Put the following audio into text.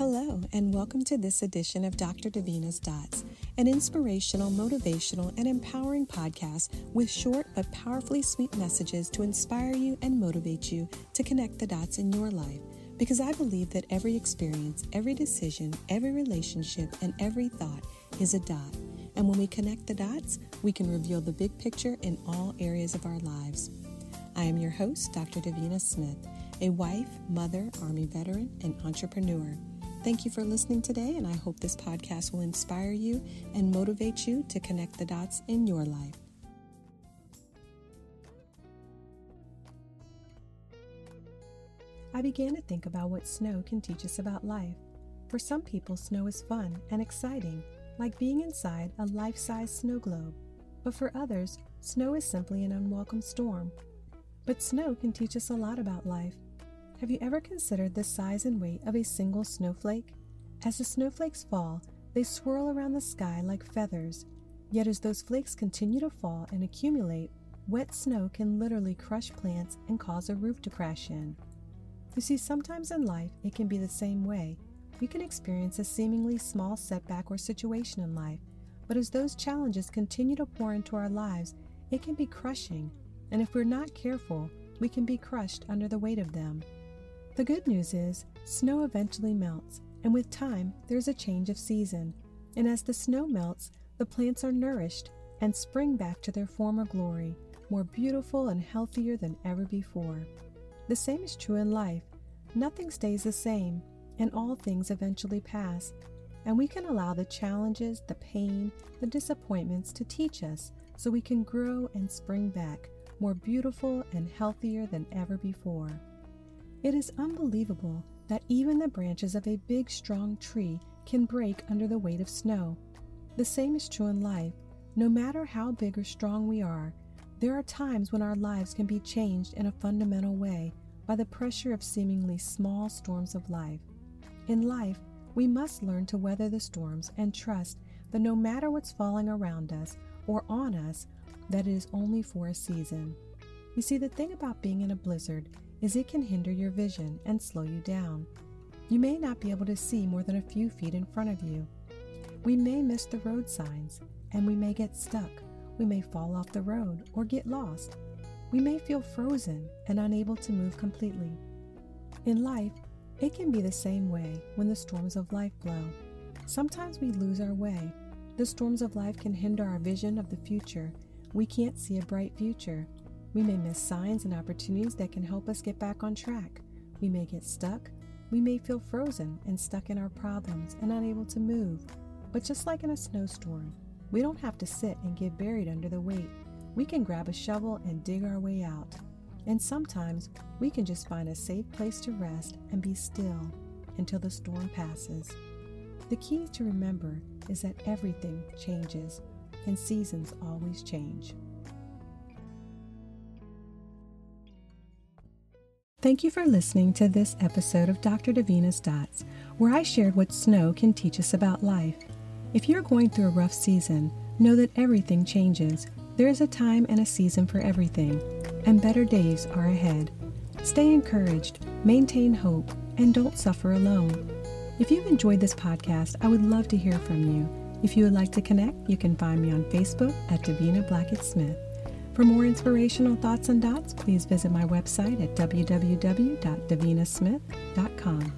Hello, and welcome to this edition of Dr. Davina's Dots, an inspirational, motivational, and empowering podcast with short but powerfully sweet messages to inspire you and motivate you to connect the dots in your life. Because I believe that every experience, every decision, every relationship, and every thought is a dot. And when we connect the dots, we can reveal the big picture in all areas of our lives. I am your host, Dr. Davina Smith, a wife, mother, Army veteran, and entrepreneur. Thank you for listening today, and I hope this podcast will inspire you and motivate you to connect the dots in your life. I began to think about what snow can teach us about life. For some people, snow is fun and exciting, like being inside a life size snow globe. But for others, snow is simply an unwelcome storm. But snow can teach us a lot about life have you ever considered the size and weight of a single snowflake? As the snowflakes fall, they swirl around the sky like feathers. Yet, as those flakes continue to fall and accumulate, wet snow can literally crush plants and cause a roof to crash in. You see, sometimes in life, it can be the same way. We can experience a seemingly small setback or situation in life, but as those challenges continue to pour into our lives, it can be crushing, and if we're not careful, we can be crushed under the weight of them. The good news is, snow eventually melts, and with time, there's a change of season. And as the snow melts, the plants are nourished and spring back to their former glory, more beautiful and healthier than ever before. The same is true in life. Nothing stays the same, and all things eventually pass. And we can allow the challenges, the pain, the disappointments to teach us so we can grow and spring back, more beautiful and healthier than ever before. It is unbelievable that even the branches of a big, strong tree can break under the weight of snow. The same is true in life. No matter how big or strong we are, there are times when our lives can be changed in a fundamental way by the pressure of seemingly small storms of life. In life, we must learn to weather the storms and trust that no matter what's falling around us or on us, that it is only for a season. You see, the thing about being in a blizzard is it can hinder your vision and slow you down. You may not be able to see more than a few feet in front of you. We may miss the road signs and we may get stuck. We may fall off the road or get lost. We may feel frozen and unable to move completely. In life, it can be the same way when the storms of life blow. Sometimes we lose our way. The storms of life can hinder our vision of the future. We can't see a bright future we may miss signs and opportunities that can help us get back on track. We may get stuck. We may feel frozen and stuck in our problems and unable to move. But just like in a snowstorm, we don't have to sit and get buried under the weight. We can grab a shovel and dig our way out. And sometimes we can just find a safe place to rest and be still until the storm passes. The key to remember is that everything changes and seasons always change. Thank you for listening to this episode of Dr. Davina's Dots, where I shared what snow can teach us about life. If you're going through a rough season, know that everything changes. There is a time and a season for everything, and better days are ahead. Stay encouraged, maintain hope, and don't suffer alone. If you've enjoyed this podcast, I would love to hear from you. If you would like to connect, you can find me on Facebook at Davina Blackett Smith. For more inspirational thoughts and dots, please visit my website at www.davinasmith.com.